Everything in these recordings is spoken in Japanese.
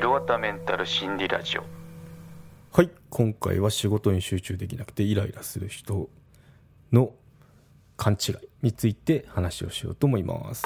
ヒロワタメンタル心理ラジオ。はい今回は仕事に集中できなくてイライラする人の勘違いについて話をしようと思います。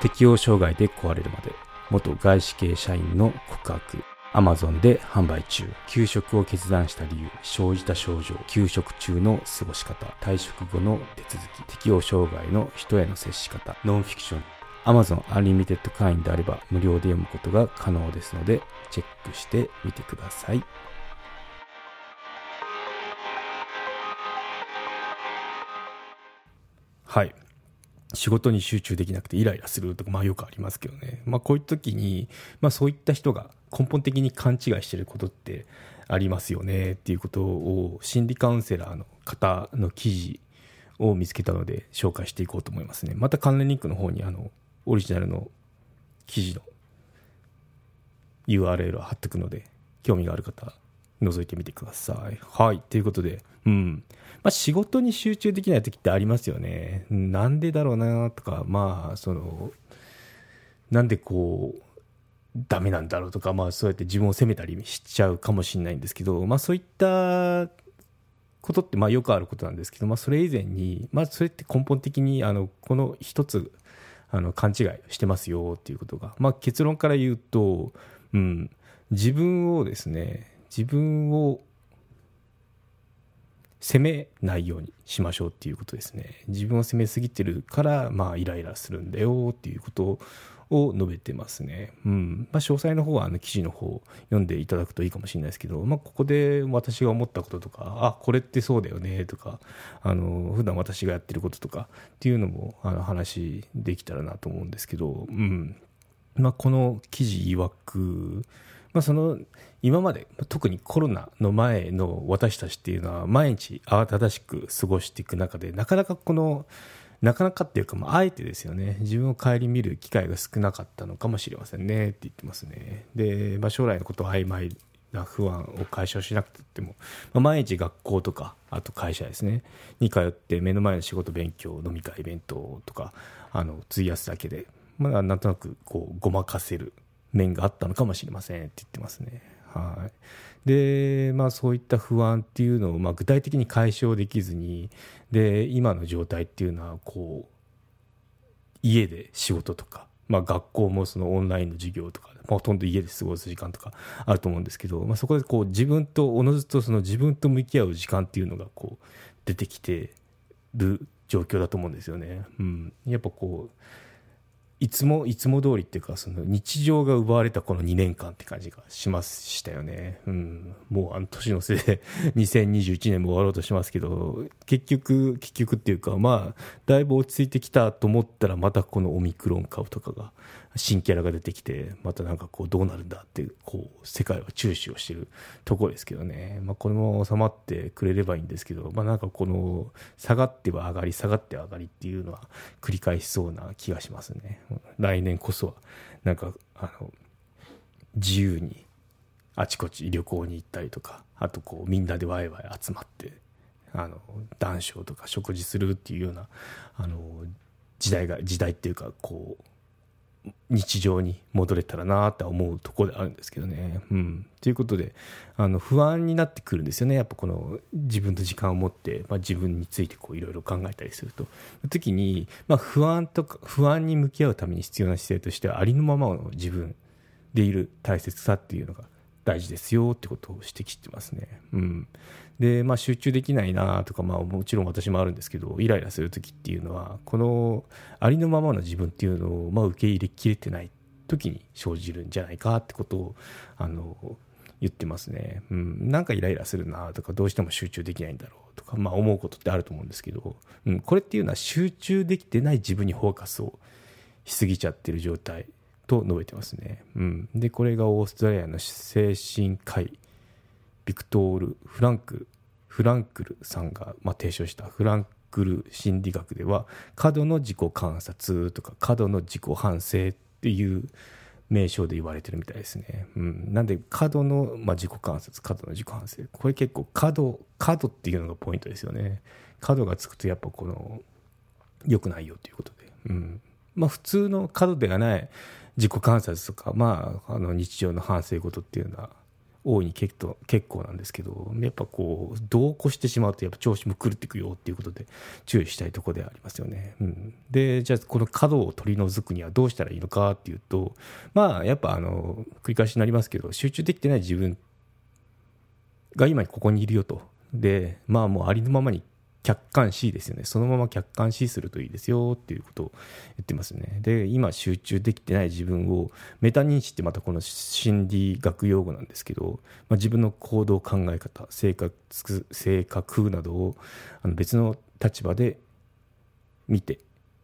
適応障害で壊れるまで元外資系社員の告白。アマゾンで販売中。休職を決断した理由生じた症状休職中の過ごし方退職後の手続き適応障害の人への接し方。ノンフィクション。Amazon Unlimited 会員であれば無料で読むことが可能ですのでチェックしてみてくださいはい仕事に集中できなくてイライラするとか、まあよくありますけどね。まあこういう時に、まあそういった人が根本的に勘違いしてることってありますよねっていうことを心理カウンセラーの方の記事を見つけたので紹介していこうと思いますね。また関連リンクの方にあのオリジナルの記事の URL を貼っておくので興味がある方覗いてみてください。はい。ということで、うん。まあ、仕事に集中できない時ってありますよね。なんでだろうなとか、まあ、その、なんでこう、ダメなんだろうとか、まあ、そうやって自分を責めたりしちゃうかもしれないんですけど、まあ、そういったことって、まあ、よくあることなんですけど、まあ、それ以前に、まあ、それって根本的に、あの、この一つ、あの、勘違いしてますよっていうことが、まあ、結論から言うと、うん、自分をですね、自分を責めないようにしましょうっていうことですね。自分を責めすぎてるからまあイライラするんだよっていうことを述べてますね、うん。まあ、詳細の方はあの記事の方読んでいただくといいかもしれないですけど、まあ、ここで私が思ったこととかあこれってそうだよねとかあの普段私がやってることとかっていうのもあの話できたらなと思うんですけど、うん。まあ、この記事曰くまあ、その今まで特にコロナの前の私たちっていうのは毎日慌ただしく過ごしていく中でなかなかこのなかなかっていうか、まあ、あえてですよね。自分を顧みる機会が少なかったのかもしれませんねって言ってますね。で、まあ、将来のこと曖昧な不安を解消しなくても、まあ、毎日学校とかあと会社ですね。に通って目の前の仕事勉強飲み会イベントとかあの費やすだけで、まあ、なんとなくこうごまかせる面があったのかもしれませんって言ってますね。はい、で、まあ、そういった不安っていうのを、まあ、具体的に解消できずにで今の状態っていうのはこう家で仕事とか、まあ、学校もそのオンラインの授業とか、まあ、ほとんど家で過ごす時間とかあると思うんですけど、まあ、そこでこう自分とおのずとその自分と向き合う時間っていうのがこう出てきてる状況だと思うんですよね。うん、やっぱこういつもいつも通りっていうかその日常が奪われたこの2年間って感じがしましたよね、うん、もうあの年のせいで 2021年も終わろうとしますけど結局結局っていうかまあだいぶ落ち着いてきたと思ったらまたこのオミクロン株とかが新キャラが出てきてまたなんかこうどうなるんだってこう世界は注視をしてるところですけどね、まあ、このまま収まってくれればいいんですけど、まあ、なんかこの下がっては上がり下がっては上がりっていうのは繰り返しそうな気がしますね。来年こそはなんかあの自由にあちこち旅行に行ったりとかあとこうみんなでワイワイ集まってあの談笑とか食事するっていうようなあの時代が時代っていうかこう日常に戻れたらなって思うところであるんですけどね。うん、ということであの不安になってくるんですよね。やっぱこの自分と時間を持って、まあ、自分についていろいろ考えたりすると。時に、まあ、不安とか不安に向き合うために必要な姿勢としてはありのままの自分でいる大切さっていうのが大事ですよってことを指摘してますね。うん、で、まあ、集中できないなとか、まあ、もちろん私もあるんですけどイライラする時っていうのはこのありのままの自分っていうのを、まあ、受け入れきれてない時に生じるんじゃないかってことをあの言ってますね、うん、なんかイライラするなとかどうしても集中できないんだろうとか、まあ、思うことってあると思うんですけど、うん、これっていうのは集中できてない自分にフォーカスをしすぎちゃってる状態。と述べてますね。うん、でこれがオーストラリアの精神科医ビクトール・フランクフランクルさんが、まあ、提唱したフランクル心理学では過度の自己観察とか過度の自己反省っていう名称で言われてるみたいですね。うん、なんで過度の、まあ、自己観察過度の自己反省これ結構過度過度っていうのがポイントですよね。過度がつくとやっぱこの良くないよということで、うん、まあ、普通の過度ではない自己観察とか、まあ、あの日常の反省事っていうのは大いに結構結構なんですけどやっぱこう度を越してしまうとやっぱ調子も狂っていくよっていうことで注意したいところでありますよね。うん、でじゃあこの角を取り除くにはどうしたらいいのかっていうとまあやっぱあの繰り返しになりますけど集中できてない自分が今ここにいるよとでまあもうありのままに客観視ですよね。そのまま客観視するといいですよっていうことを言ってますね。で、今集中できてない自分を、メタ認知ってまたこの心理学用語なんですけど、まあ、自分の行動考え方、性格、性格などをあの別の立場で見て、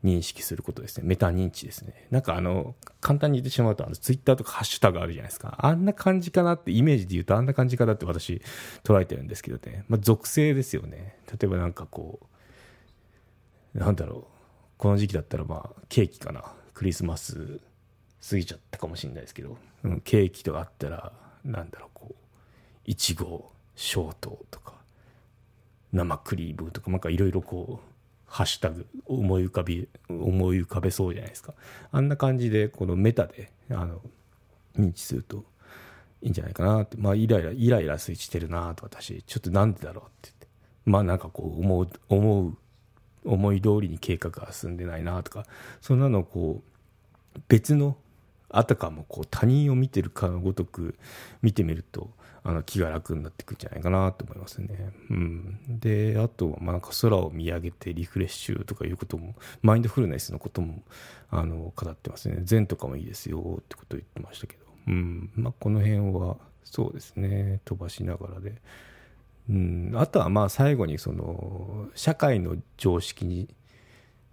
認識することですね。メタ認知ですね。なんかあの、簡単に言ってしまうと、あの、ツイッターとかハッシュタグあるじゃないですか。あんな感じかなって、イメージで言うとあんな感じかなって私、捉えてるんですけどね。まあ、属性ですよね。例えばなんかこう、なんだろう。この時期だったらまあ、ケーキかな。クリスマス過ぎちゃったかもしれないですけど、うん、ケーキとかあったら、なんだろう、こう、いちご、ショートとか、生クリームとか、なんかいろいろこう、ハッシュタグ思い浮かび思い浮かべそうじゃないですか。あんな感じでこのメタであの認知するといいんじゃないかなって。まあイライライライラスイッチしてるなと私ちょっとなんでだろうって言って。まあなんかこう思う思う思い通りに計画が進んでないなとか。そんなのをこう別のあたかもこう他人を見てるかのごとく見てみるとあの気が楽になってくるんじゃないかなと思いますね。うん、であとはまあなんか空を見上げてリフレッシュとかいうこともマインドフルネスのこともあの語ってますね。禅とかもいいですよってことを言ってましたけど、うん。まあ、この辺はそうですね。飛ばしながらで。うん、あとはまあ最後にその社会の常識に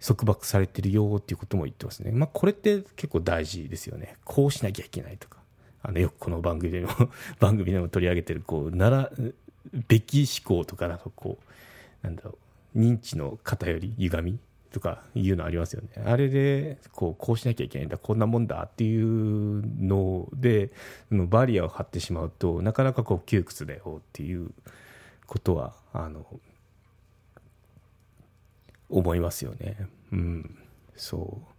束縛されてるよっていうことも言ってますね。まあこれって結構大事ですよね。こうしなきゃいけないとか。あのよくこの番組でも 番組でも取り上げてるこうならべき思考とかなんかこうなんだろう認知の偏り歪みとかいうのありますよねあれでこうこうしなきゃいけないんだこんなもんだっていうのでのバリアを張ってしまうとなかなかこう窮屈だよっていうことはあの思いますよね。うん。そう。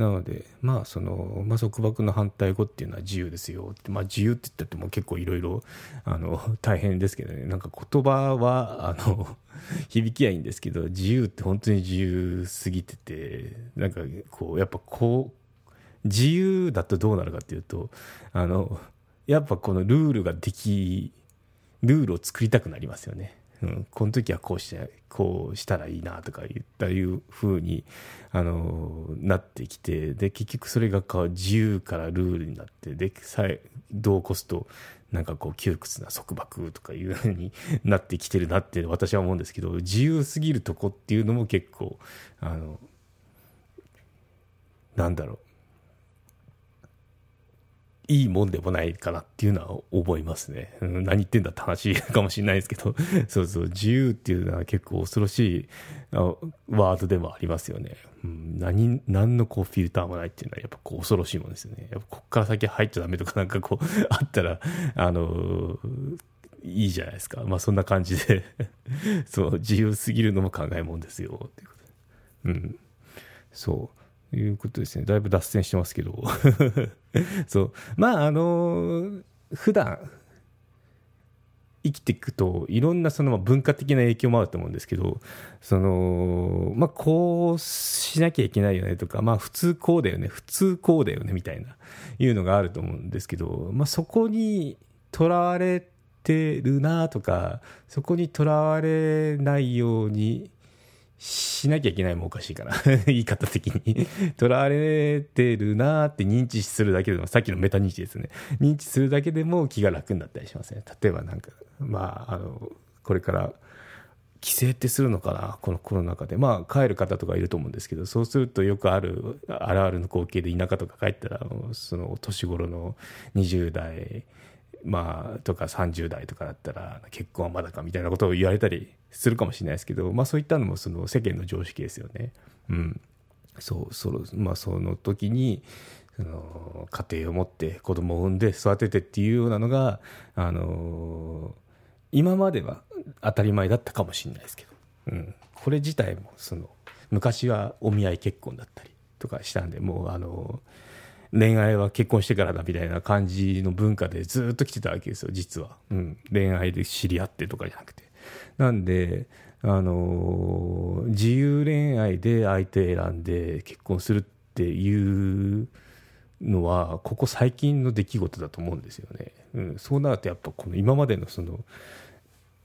なので、まあ、その、まあ、束縛の反対語っていうのは自由ですよ。って、まあ、自由って言ったっても結構いろいろ、あの、大変ですけどね、なんか言葉は、あの、響きはいいんですけど、自由って本当に自由すぎてて、なんかこう、やっぱこう、自由だとどうなるかっていうと、あの、やっぱこのルールができ、ルールを作りたくなりますよね。うん、この時はこうしてこうしたらいいなとか言ったいうふうに、あのなってきてで結局それが自由からルールになってでさえどうこすとなんかこう窮屈な束縛とかいうふうになってきてるなって私は思うんですけど自由すぎるとこっていうのも結構あのなんだろう。いいもんでもないかなっていうのは思いますね。何言ってんだって話かもしれないですけど、そうそう、自由っていうのは結構恐ろしいワードでもありますよね。何、何のこうフィルターもないっていうのはやっぱこう恐ろしいもんですよね。やっぱこっから先入っちゃダメとかなんかこう あったら、あのいいじゃないですか。まあそんな感じで そう、自由すぎるのも考えもんですよ、っていうことで。うん。そう。いうことですね。だいぶ脱線してますけど。そう。まあ、あの、普段、生きていくといろんなその文化的な影響もあると思うんですけどそのまあこうしなきゃいけないよねとかまあ普通こうだよね普通こうだよねみたいないうのがあると思うんですけどまあそこにとらわれてるなとかそこにとらわれないようにしなきゃいけないもおかしいから。言い方的に。とられてるなーって認知するだけでも、さっきのメタ認知ですね。認知するだけでも気が楽になったりしますね。例えばなんか、まあ、あの、これから、帰省ってするのかな？このコロナ禍で。まあ、帰る方とかいると思うんですけど、そうするとよくある、あるあるの光景で田舎とか帰ったら、その年頃の20代、まあ、とか30代とかだったら結婚はまだかみたいなことを言われたりするかもしれないですけど、まあ、そういったのもその世間の常識ですよね。うん、そうそのまあ、その時にその家庭を持って子供を産んで育ててっていうようなのが、あの今までは当たり前だったかもしれないですけど、うん、これ自体もその昔はお見合い結婚だったりとかしたんでもうあの恋愛は結婚してからだみたいな感じの文化でずっと来てたわけですよ、実は。うん。恋愛で知り合ってとかじゃなくて。なんで、あのー、自由恋愛で相手選んで結婚するっていうのは、ここ最近の出来事だと思うんですよね。うん。そうなるとやっぱこの今までのその、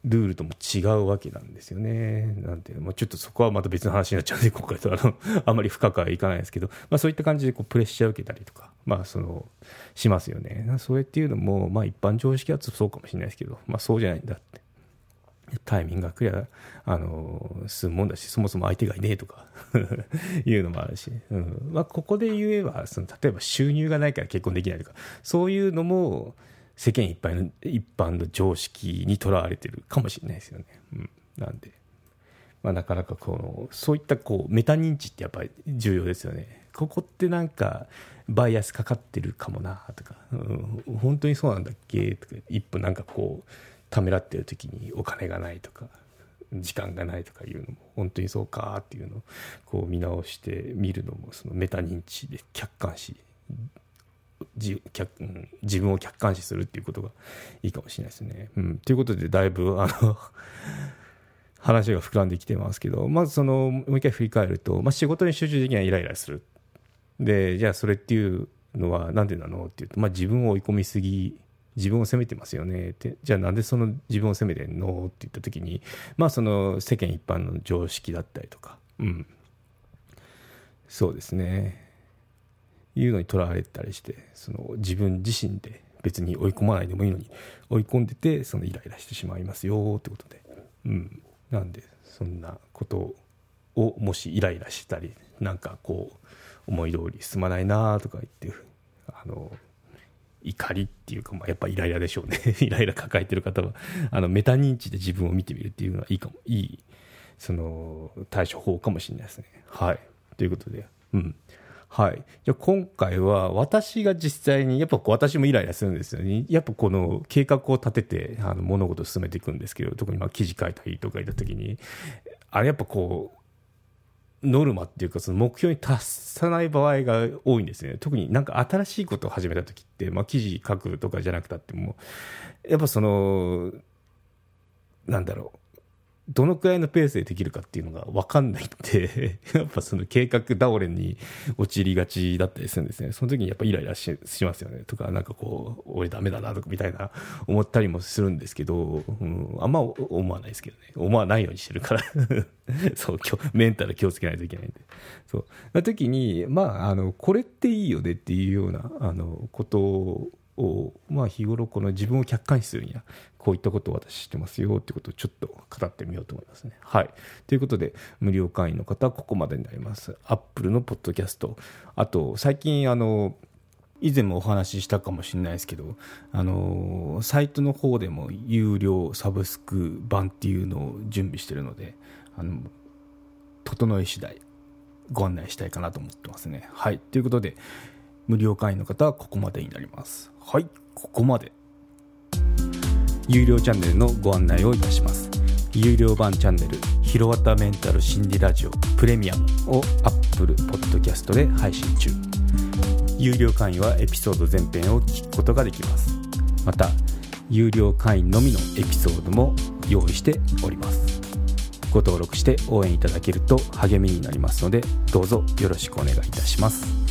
ルールとも違うわけなんですよね。なんて、まあ、ちょっとそこはまた別の話になっちゃうんで、今回とあの、あまり深くはいかないですけど、まあ、そういった感じでこうプレッシャーを受けたりとか、まあ、その、しますよね。それっていうのも、まあ、一般常識はそうかもしれないですけど、まあ、そうじゃないんだって。タイミングが来りゃ、あの、済むもんだし、そもそも相手がいねえとか いうのもあるし、うん。まあ、ここで言えば、その、例えば収入がないから結婚できないとか、そういうのも、世間一般の一般の常識にとらわれてるかもしれないですよね。うん、なんで、まあ、なかなかこのそういったこうメタ認知ってやっぱり重要ですよね。ここってなんかバイアスかかってるかもなとか、うん、本当にそうなんだっけ？とか一歩なんかこうためらってる時にお金がないとか時間がないとかいうのも本当にそうかっていうのをこう見直して見るのもそのメタ認知で客観視自自分を客観視するっていうことがいいかもしれないですね。うん、ということでだいぶあの 話が膨らんできてますけどまずそのもう一回振り返ると、まあ、仕事に集中できないイライラする。でじゃあそれっていうのは何でなのっていうと、まあ、自分を追い込みすぎ自分を責めてますよね。ってじゃあなんでその自分を責めてんのって言った時にまあその世間一般の常識だったりとか。うん。そうですね。いうのにとらわれたりしてその自分自身で別に追い込まないでもいいのに追い込んでてそのイライラしてしまいますよってことで、うん、なんでそんなことをもしイライラしたりなんかこう思い通り進まないなとか言ってあの怒りっていうか、まあ、やっぱイライラでしょうね。イライラ抱えてる方はあのメタ認知で自分を見てみるっていうのはいいかも。いいその対処法かもしれないですね。はい。ということでうん。はい。じゃ今回は私が実際に、やっぱ私もイライラするんですよね。やっぱこの計画を立てて、あの物事を進めていくんですけど、特にまあ記事書いたりとかいた時に、あれやっぱこう、ノルマっていうかその目標に達さない場合が多いんですね。特になんか新しいことを始めた時って、まあ記事書くとかじゃなくたっても、やっぱその、なんだろう。どのくらいのペースでできるかっていうのが分かんないんで やっぱその計画倒れに陥りがちだったりするんですね。その時にやっぱイライラししますよね。とか、なんかこう、俺ダメだなとかみたいな思ったりもするんですけど、うん、あんま思わないですけどね。思わないようにしてるから そう、メンタル気をつけないといけないんで。そう。な時に、まあ、あの、これっていいよねっていうような、あの、ことを、を、まあ、日頃この自分を客観視するにはこういったことを私知ってますよってことをちょっと語ってみようと思いますね。はい。ということで無料会員の方はここまでになります。Apple のポッドキャストあと最近あの以前もお話ししたかもしれないですけど、あのサイトの方でも有料サブスク版っていうのを準備してるので、あの整い次第ご案内したいかなと思ってますね。はい。ということで、無料会員の方はここまでになります。はい、ここまで。有料チャンネルのご案内をいたします。有料版チャンネル、ひろわたメンタル心理ラジオプレミアムを Apple Podcast で配信中。有料会員はエピソード全編を聞くことができます。また、有料会員のみのエピソードも用意しております。ご登録して応援いただけると励みになりますので、どうぞよろしくお願いいたします。